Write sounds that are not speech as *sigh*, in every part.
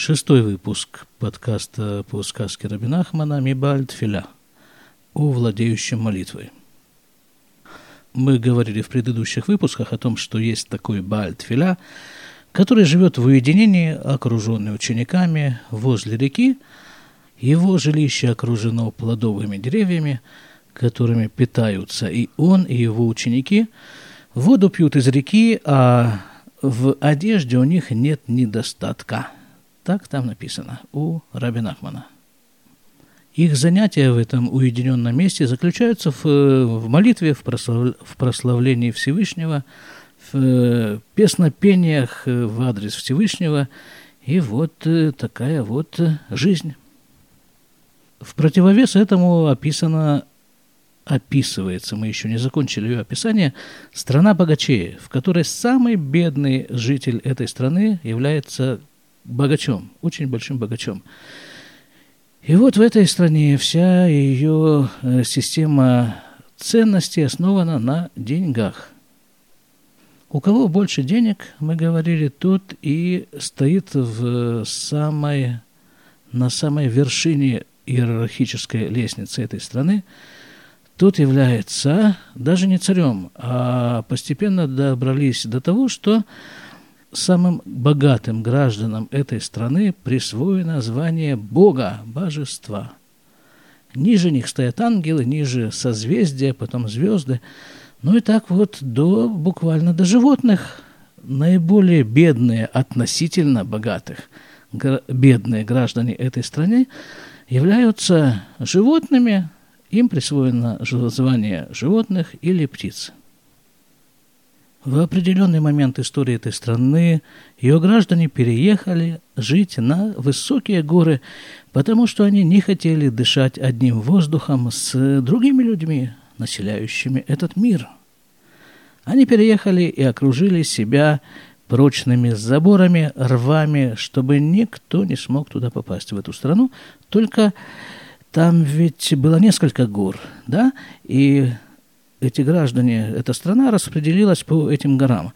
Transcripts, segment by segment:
Шестой выпуск подкаста по сказке Рабина Ахмана «Мибальд Филя» о владеющем молитвой. Мы говорили в предыдущих выпусках о том, что есть такой Бальд Филя, который живет в уединении, окруженный учениками возле реки. Его жилище окружено плодовыми деревьями, которыми питаются и он, и его ученики. Воду пьют из реки, а в одежде у них нет недостатка – так там написано у Раби Нахмана. Их занятия в этом уединенном месте заключаются в, в молитве, в, прослав, в прославлении Всевышнего, в э, песнопениях в адрес Всевышнего. И вот э, такая вот жизнь. В противовес этому описано, описывается, мы еще не закончили ее описание, страна богачей, в которой самый бедный житель этой страны является богачом, очень большим богачом. И вот в этой стране вся ее э, система ценностей основана на деньгах. У кого больше денег, мы говорили, тот и стоит в самой, на самой вершине иерархической лестницы этой страны, тот является даже не царем, а постепенно добрались до того, что самым богатым гражданам этой страны присвоено звание Бога, Божества. Ниже них стоят ангелы, ниже созвездия, потом звезды. Ну и так вот до буквально до животных. Наиболее бедные относительно богатых бедные граждане этой страны являются животными, им присвоено звание животных или птиц. В определенный момент истории этой страны ее граждане переехали жить на высокие горы, потому что они не хотели дышать одним воздухом с другими людьми, населяющими этот мир. Они переехали и окружили себя прочными заборами, рвами, чтобы никто не смог туда попасть, в эту страну. Только там ведь было несколько гор, да, и эти граждане, эта страна распределилась по этим горам.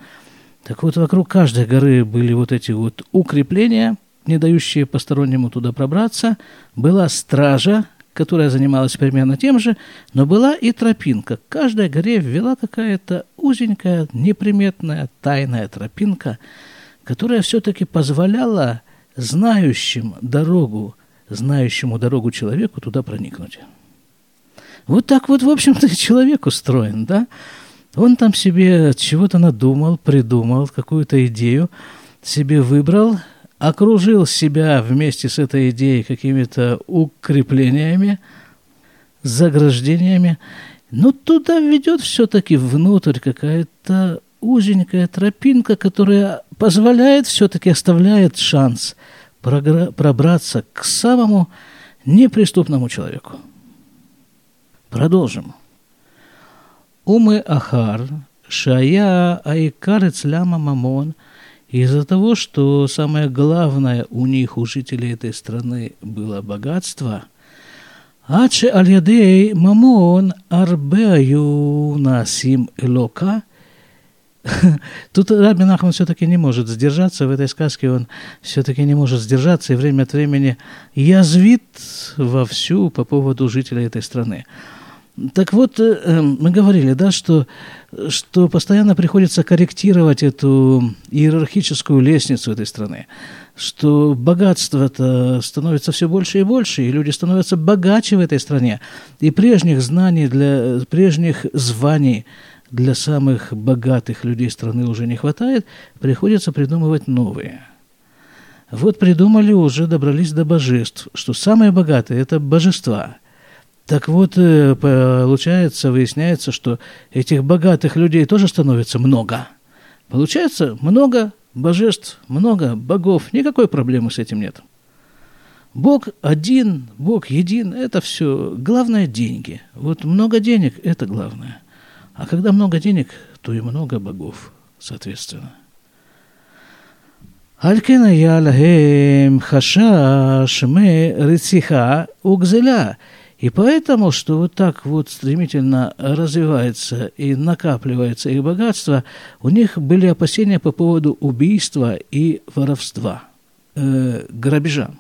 Так вот, вокруг каждой горы были вот эти вот укрепления, не дающие постороннему туда пробраться. Была стража, которая занималась примерно тем же, но была и тропинка. К каждой горе ввела какая-то узенькая, неприметная, тайная тропинка, которая все-таки позволяла знающим дорогу, знающему дорогу человеку туда проникнуть. Вот так вот, в общем-то, *laughs* человек устроен, да? Он там себе чего-то надумал, придумал, какую-то идею себе выбрал, окружил себя вместе с этой идеей какими-то укреплениями, заграждениями, но туда ведет все-таки внутрь какая-то узенькая тропинка, которая позволяет, все-таки оставляет шанс пробраться к самому неприступному человеку. Продолжим. Умы Ахар, Шая Айкарец Ляма Мамон, из-за того, что самое главное у них, у жителей этой страны, было богатство, Аче Альядей Мамон Арбею Насим Элока, *laughs* Тут Раби Нахман все-таки не может сдержаться в этой сказке, он все-таки не может сдержаться и время от времени язвит вовсю по поводу жителей этой страны. Так вот, э, эм, мы говорили, да, что, что постоянно приходится корректировать эту иерархическую лестницу этой страны, что богатство-то становится все больше и больше, и люди становятся богаче в этой стране, и прежних знаний, для, прежних званий для самых богатых людей страны уже не хватает, приходится придумывать новые. Вот придумали, уже добрались до божеств, что самые богатые – это божества – так вот, э, получается, выясняется, что этих богатых людей тоже становится много. Получается, много божеств, много богов, никакой проблемы с этим нет. Бог один, Бог един, это все. Главное – деньги. Вот много денег – это главное. А когда много денег, то и много богов, соответственно. על כן היה להם חשש מרציחה וגזלה. и поэтому, что вот так вот стремительно развивается и накапливается их богатство, у них были опасения по поводу убийства и воровства, э, грабежа,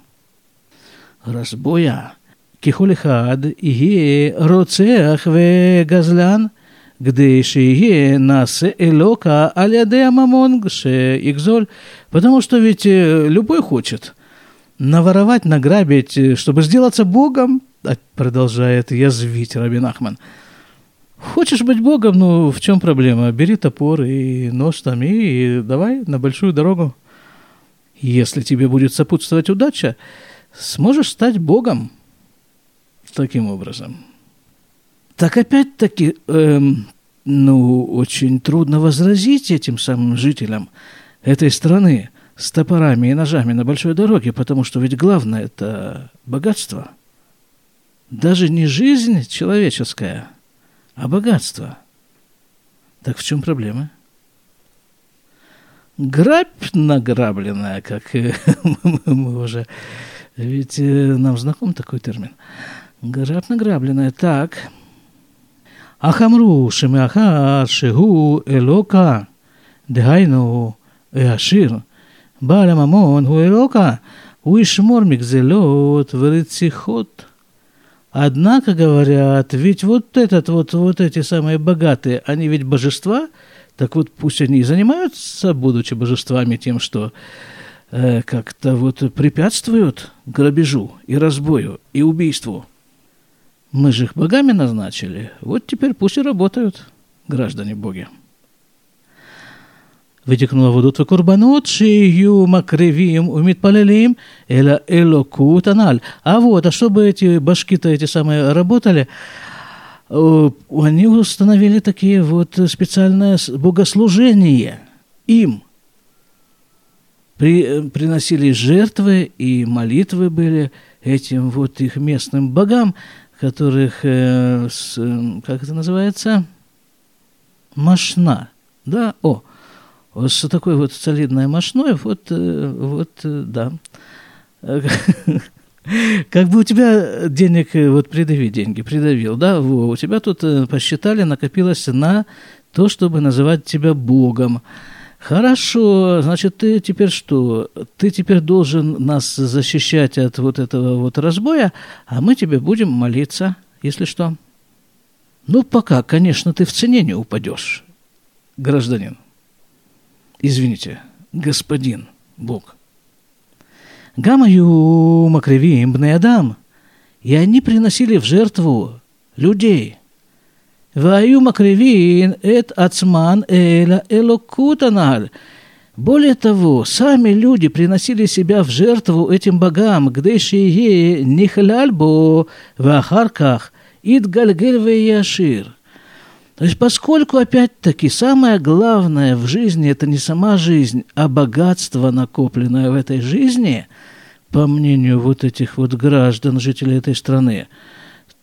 разбоя. Кихулихад, Ие, Роцеах, Ве, Газлян, где Шие, Нас, Элока, Аляде, Мамон, Игзоль. Потому что ведь э, любой хочет наворовать, награбить, э, чтобы сделаться Богом – продолжает язвить Рабин Ахман. Хочешь быть Богом, ну в чем проблема? Бери топор и нож там и давай на большую дорогу. Если тебе будет сопутствовать удача, сможешь стать Богом таким образом. Так опять-таки, эм, ну, очень трудно возразить этим самым жителям этой страны с топорами и ножами на большой дороге, потому что ведь главное – это богатство даже не жизнь человеческая, а богатство. Так в чем проблема? Грабь награбленная, как *laughs* мы уже... Ведь э, нам знаком такой термин. Грабь награбленная. Так. Ахамру шемяхар шигу элока дегайну эашир баля мамон гу элока уишмор мигзелот верицихот Однако говорят, ведь вот этот вот, вот эти самые богатые, они ведь божества, так вот пусть они и занимаются, будучи божествами, тем, что э, как-то вот препятствуют грабежу и разбою и убийству. Мы же их богами назначили. Вот теперь пусть и работают граждане боги. ותקנו עבודות וקורבנות שיהיו מקריבים ומתפללים אלא אלוקות הנ"ל. А вот, а чтобы эти башки-то эти самые работали, они установили такие вот специальное богослужение им. При, приносили жертвы и молитвы были этим вот их местным богам, которых, э, с, как это называется, машна, да, о, с такой вот солидной машной, вот, э, вот, э, да. Как бы у тебя денег, э, вот придави деньги, придавил, да, во, у тебя тут посчитали, накопилось на то, чтобы называть тебя Богом. Хорошо, значит, ты теперь что? Ты теперь должен нас защищать от вот этого вот разбоя, а мы тебе будем молиться, если что. Ну, пока, конечно, ты в цене не упадешь, гражданин извините, господин Бог. Гамаю Макривим Бнеадам, и они приносили в жертву людей. Ваю Макривин эт Ацман Эля Элокутаналь. Более того, сами люди приносили себя в жертву этим богам, где шие нихляльбо в ахарках, ид яшир – то есть, поскольку, опять-таки, самое главное в жизни – это не сама жизнь, а богатство, накопленное в этой жизни, по мнению вот этих вот граждан, жителей этой страны –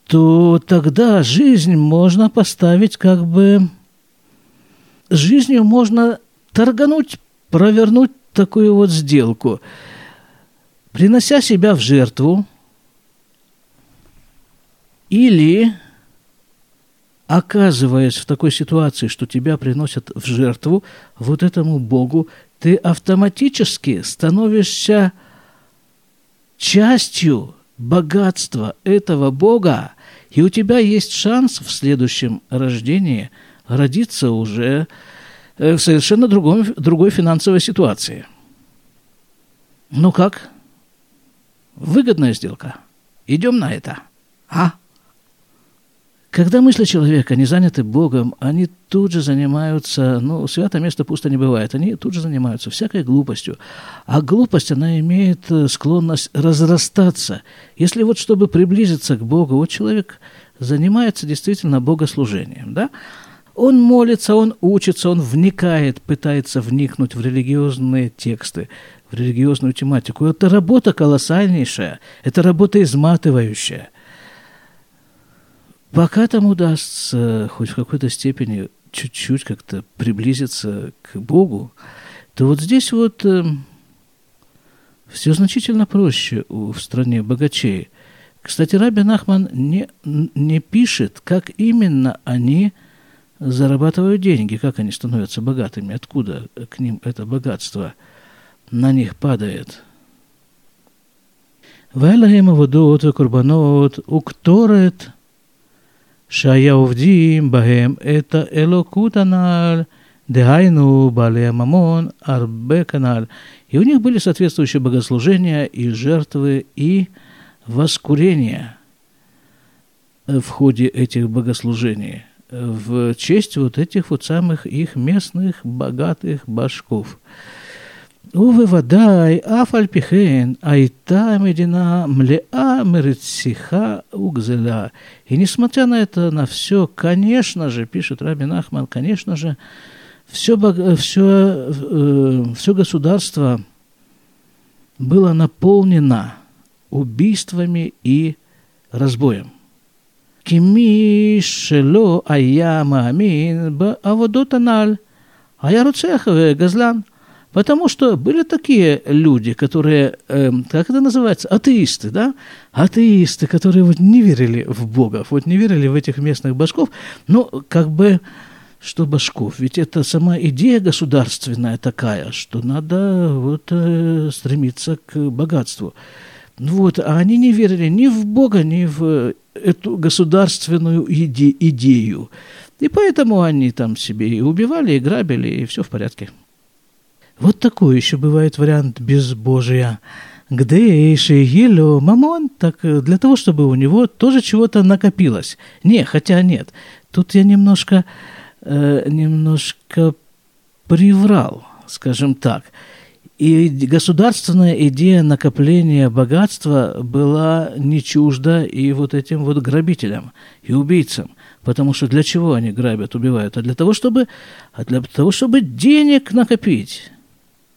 то тогда жизнь можно поставить как бы... Жизнью можно торгануть, провернуть такую вот сделку. Принося себя в жертву или оказываясь в такой ситуации, что тебя приносят в жертву вот этому Богу, ты автоматически становишься частью богатства этого Бога, и у тебя есть шанс в следующем рождении родиться уже э, в совершенно другом, другой финансовой ситуации. Ну как? Выгодная сделка. Идем на это. А? Когда мысли человека не заняты Богом, они тут же занимаются, ну, святое место пусто не бывает, они тут же занимаются всякой глупостью. А глупость, она имеет э, склонность разрастаться. Если вот чтобы приблизиться к Богу, вот человек занимается действительно богослужением, да, он молится, он учится, он вникает, пытается вникнуть в религиозные тексты, в религиозную тематику. Это работа колоссальнейшая, это работа изматывающая – Пока там удастся хоть в какой-то степени чуть-чуть как-то приблизиться к Богу, то вот здесь вот э, все значительно проще у, в стране богачей. Кстати, Раби Нахман не, не пишет, как именно они зарабатывают деньги, как они становятся богатыми, откуда к ним это богатство на них падает. Вайлахем водот и укторет – שהיה עובדים בהם את האלוקות הנ"ל, дыхайну, балия мамон, арбе канал. И у них были соответствующие богослужения и жертвы, и воскурения в ходе этих богослужений в честь вот этих вот самых их местных богатых башков – ובוודאי אף על פי כן הייתה המדינה млеа мерциха угзела. И несмотря на это, на все, конечно же, пишет Рабин Ахман, конечно же, все, все, э, все государство было наполнено убийствами и разбоем. כמי שלא היה מאמין בעבודות הנ"ל, היה רוצח וגזלן. Потому что были такие люди, которые, э, как это называется, атеисты, да? Атеисты, которые вот не верили в богов, вот не верили в этих местных башков, но как бы что башков? Ведь это сама идея государственная такая, что надо вот э, стремиться к богатству. Ну вот, а они не верили ни в Бога, ни в эту государственную иде- идею. И поэтому они там себе и убивали, и грабили, и все в порядке. Вот такой еще бывает вариант безбожия. Где Шейгилю мамон, так для того, чтобы у него тоже чего-то накопилось. Не, хотя нет. Тут я немножко, э, немножко приврал, скажем так. И государственная идея накопления богатства была не чужда и вот этим вот грабителям и убийцам. Потому что для чего они грабят, убивают? А для того, чтобы, а для того, чтобы денег накопить.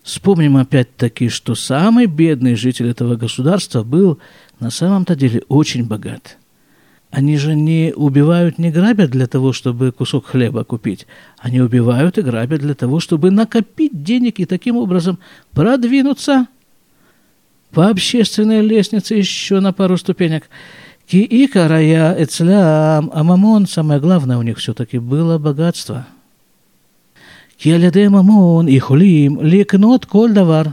Вспомним опять-таки, что самый бедный житель этого государства был на самом-то деле очень богат. Они же не убивают, не грабят для того, чтобы кусок хлеба купить. Они убивают и грабят для того, чтобы накопить денег и таким образом продвинуться по общественной лестнице еще на пару ступенек. Ки икарая эцлям, а мамон, самое главное у них все-таки было богатство – כי על ידי ממון יכולים לקנות כל דבר,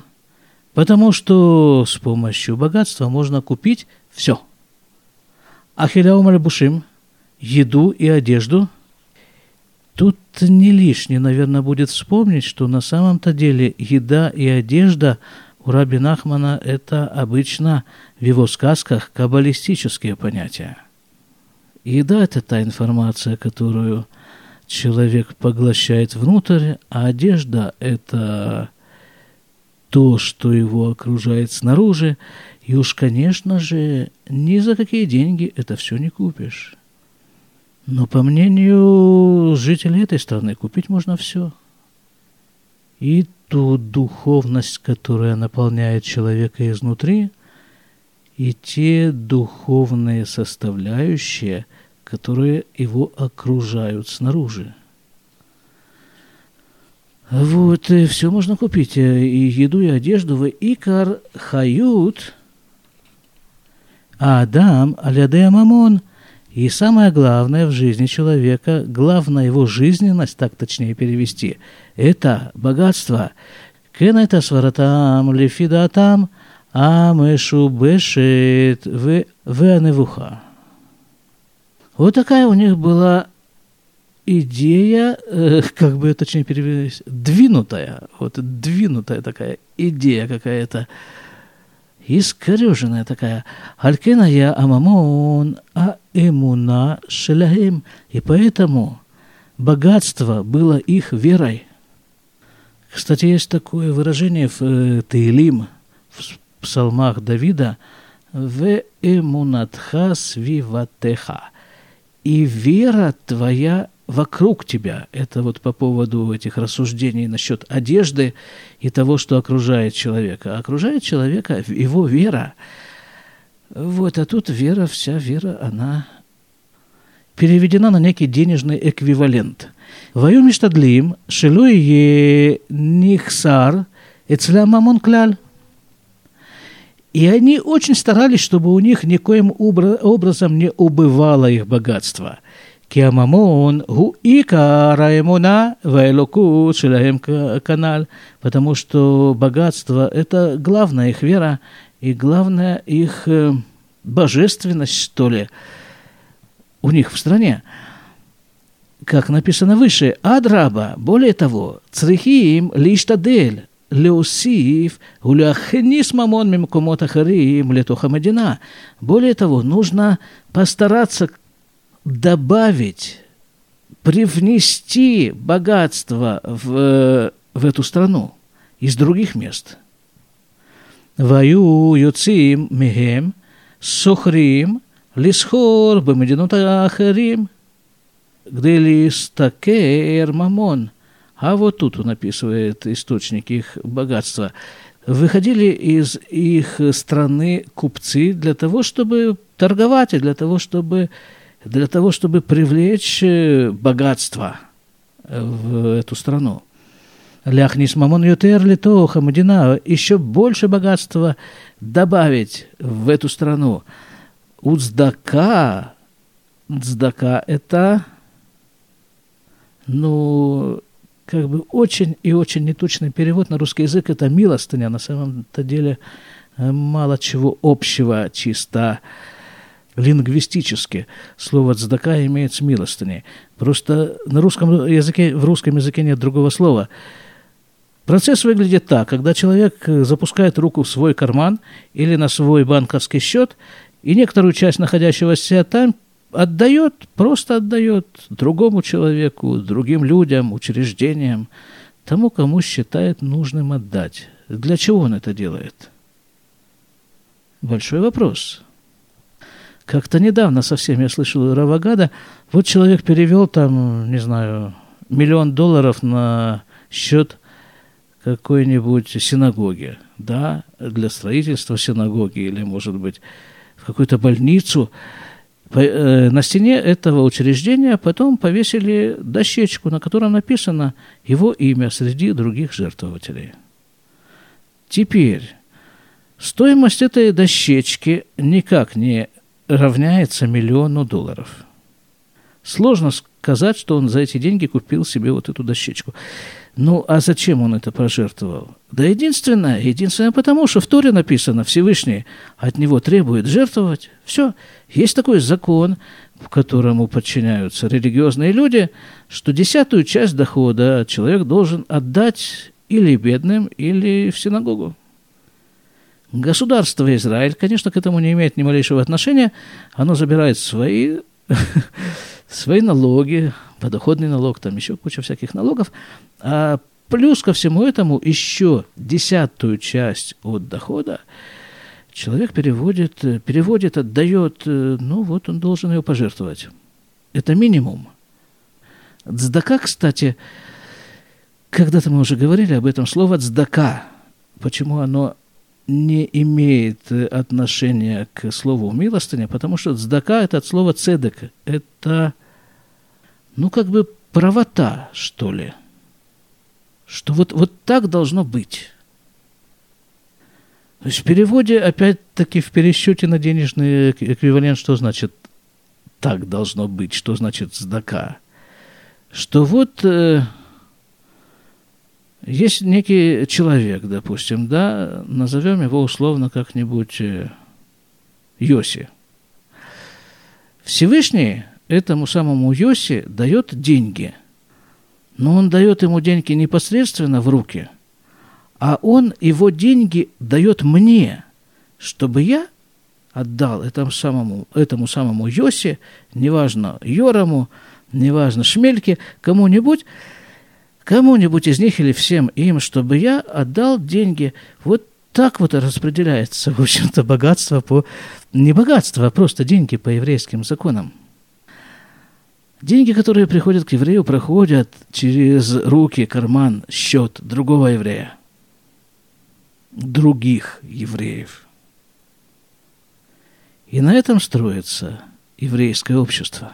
потому что с помощью богатства можно купить все. Ахиляу мальбушим, еду и одежду. Тут не лишне, наверное, будет вспомнить, что на самом-то деле еда и одежда у Раби Нахмана это обычно в его сказках каббалистические понятия. Еда – это та информация, которую – человек поглощает внутрь, а одежда – это то, что его окружает снаружи. И уж, конечно же, ни за какие деньги это все не купишь. Но, по мнению жителей этой страны, купить можно все. И ту духовность, которая наполняет человека изнутри, и те духовные составляющие – которые его окружают снаружи. Вот, и все можно купить, э, и еду, и одежду. В Икар Хают Адам Алядея Мамон. И самое главное в жизни человека, главная его жизненность, так точнее перевести, это богатство. Кен это сваратам, лифидатам, амешу бешет в веневуха. Вот такая у них была идея, э, как бы точнее перевести, двинутая, вот двинутая такая идея какая-то, искореженная такая. Алькена я амамон, а эмуна шелахим. И поэтому богатство было их верой. Кстати, есть такое выражение в э, Таилим, в псалмах Давида, «В эмунатха свиватеха» и вера твоя вокруг тебя. Это вот по поводу этих рассуждений насчет одежды и того, что окружает человека. Окружает человека его вера. Вот, а тут вера, вся вера, она переведена на некий денежный эквивалент. Ваю миштадлим, шелуи нихсар, эцлям мамон кляль. И они очень старались, чтобы у них никоим образом не убывало их богатство. Киамамон гу икара эмуна вайлоку шелаем канал, потому что богатство – это главная их вера, и главное их э, божественность, что ли, у них в стране. Как написано выше, Адраба, более того, црихим лиштадель, Леусиф уляхнис мамон мимкумот ахарим летуха мадина. Более того, нужно постараться добавить, привнести богатство в, в эту страну из других мест. Ваю юцим мигем сухрим лисхор бамединут ахарим гдели стакер мамон – а вот тут он описывает источник их богатства. Выходили из их страны купцы для того, чтобы торговать, и для того, чтобы, для того, чтобы привлечь э, богатство в эту страну. Ляхнис мамон ютер литоха мадина, еще больше богатства добавить в эту страну. Уцдака, цдака это, ну, как бы очень и очень неточный перевод на русский язык – это милостыня. На самом-то деле э, мало чего общего чисто лингвистически. Слово «цдака» имеет с милостыней. Просто на русском языке, в русском языке нет другого слова. Процесс выглядит так. Когда человек э, запускает руку в свой карман или на свой банковский счет, и некоторую часть находящегося там отдает, просто отдает другому человеку, другим людям, учреждениям, тому, кому считает нужным отдать. Для чего он это делает? Большой вопрос. Как-то недавно совсем я слышал Равагада, вот человек перевел там, не знаю, миллион долларов на счет какой-нибудь синагоги, да, для строительства синагоги или, может быть, в какую-то больницу – на стене этого учреждения потом повесили дощечку, на которой написано его имя среди других жертвователей. Теперь стоимость этой дощечки никак не равняется миллиону долларов. Сложно сказать, что он за эти деньги купил себе вот эту дощечку. Ну, а зачем он это пожертвовал? Да единственное, единственное потому, что в Торе написано, Всевышний от него требует жертвовать. Все. Есть такой закон, которому подчиняются религиозные люди, что десятую часть дохода человек должен отдать или бедным, или в синагогу. Государство Израиль, конечно, к этому не имеет ни малейшего отношения. Оно забирает свои, *laughs* свои налоги, подоходный налог, там еще куча всяких налогов. А плюс ко всему этому еще десятую часть от дохода человек переводит, переводит, отдает, ну вот он должен ее пожертвовать. Это минимум. Цдака, кстати, когда-то мы уже говорили об этом слово цдака. Почему оно не имеет отношения к слову милостыня? Потому что цдака – это от слова цедек. Это ну, как бы правота, что ли. Что вот, вот так должно быть. То есть в переводе, опять-таки, в пересчете на денежный эквивалент, что значит так должно быть, что значит сдака. Что вот э, есть некий человек, допустим, да, назовем его условно как-нибудь э, Йоси. Всевышний этому самому Йоси дает деньги. Но он дает ему деньги непосредственно в руки, а он его деньги дает мне, чтобы я отдал этому самому, этому самому Йосе, неважно Йорому, неважно Шмельке, кому-нибудь, кому-нибудь из них или всем им, чтобы я отдал деньги. Вот так вот распределяется, в общем-то, богатство по... Не богатство, а просто деньги по еврейским законам. Деньги, которые приходят к еврею, проходят через руки, карман, счет другого еврея. Других евреев. И на этом строится еврейское общество.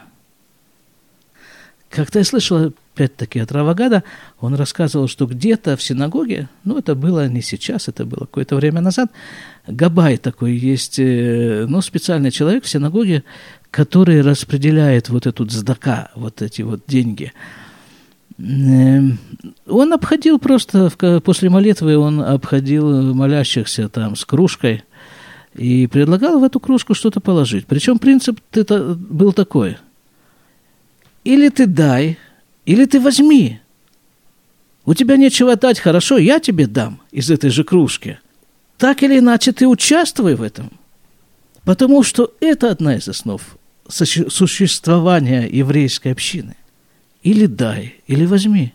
Как-то я слышал, опять-таки, от Равагада, он рассказывал, что где-то в синагоге, ну, это было не сейчас, это было какое-то время назад, Габай такой есть, э, ну, специальный человек в синагоге, который распределяет вот эту цдака, вот эти вот деньги. Эм, он обходил просто, после молитвы он обходил молящихся там с кружкой и предлагал в эту кружку что-то положить. Причем принцип был такой. Или ты дай, или ты возьми. У тебя нечего дать, хорошо, я тебе дам из этой же кружки. Так или иначе ты участвуй в этом. Потому что это одна из основ существования еврейской общины. Или дай, или возьми.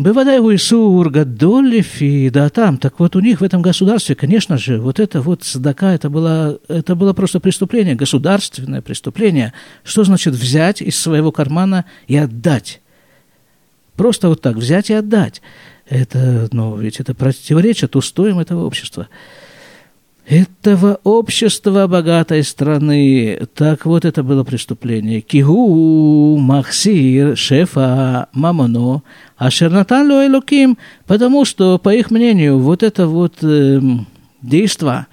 Бывадай у Исур, Гадолев и да там. Так вот у них в этом государстве, конечно же, вот это вот садака, это было, это было просто преступление, государственное преступление. Что значит взять из своего кармана и отдать? Просто вот так взять и отдать. Это, ну, ведь это противоречит устоям этого общества этого общества богатой страны. Так вот это было преступление. Кигу махсир шефа мамоно ашернатан ло элоким, потому что, по их мнению, вот это вот э, действо,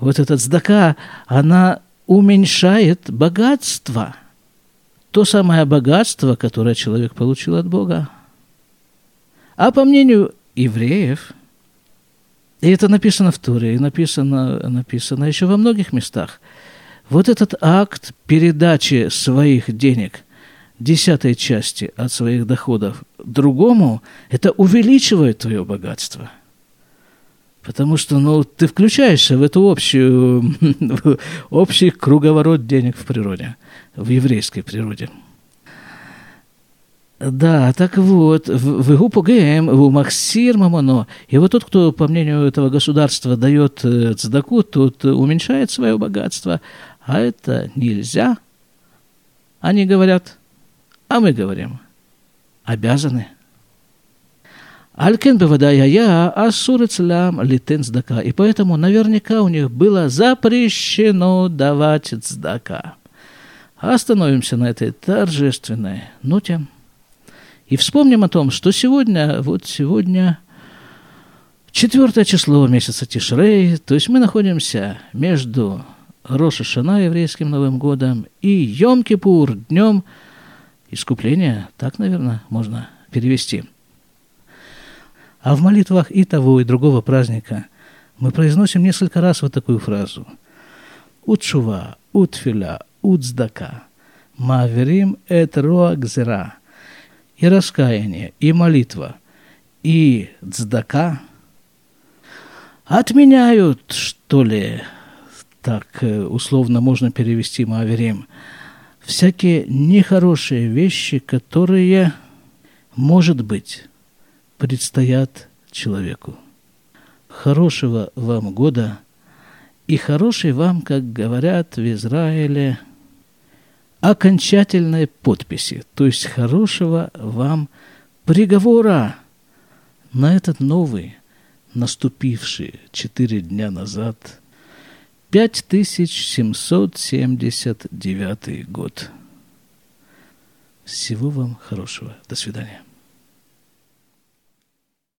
вот этот сдака, она уменьшает богатство. То самое богатство, которое человек получил от Бога. А по мнению евреев – и это написано в Туре, и написано, написано еще во многих местах. Вот этот акт передачи своих денег, десятой части от своих доходов другому, это увеличивает твое богатство. Потому что ну, ты включаешься в эту общую, *laughs* общий круговорот денег в природе, в еврейской природе. Да, так вот, в Гупу ГМ, в Максир Мамоно. И вот тот, кто, по мнению этого государства, дает э, цдаку, тот уменьшает свое богатство. А это нельзя. Они говорят, а мы говорим, обязаны. Алькен я асур цлям литен цдака. И поэтому наверняка у них было запрещено давать цдака. Остановимся на этой торжественной ноте. И вспомним о том, что сегодня, вот сегодня, четвертое число месяца Тишрей, то есть мы находимся между Роша Шана, еврейским Новым годом, и Йом-Кипур, днем искупления, так, наверное, можно перевести. А в молитвах и того, и другого праздника мы произносим несколько раз вот такую фразу. Утшува, утфиля, утздака, маверим эт роагзера – и раскаяние, и молитва, и цдака. Отменяют, что ли, так э, условно можно перевести Маверим, всякие нехорошие вещи, которые, может быть, предстоят человеку. Хорошего вам года и хороший вам, как говорят в Израиле, окончательной подписи, то есть хорошего вам приговора на этот новый, наступивший четыре дня назад, 5779 год. Всего вам хорошего. До свидания.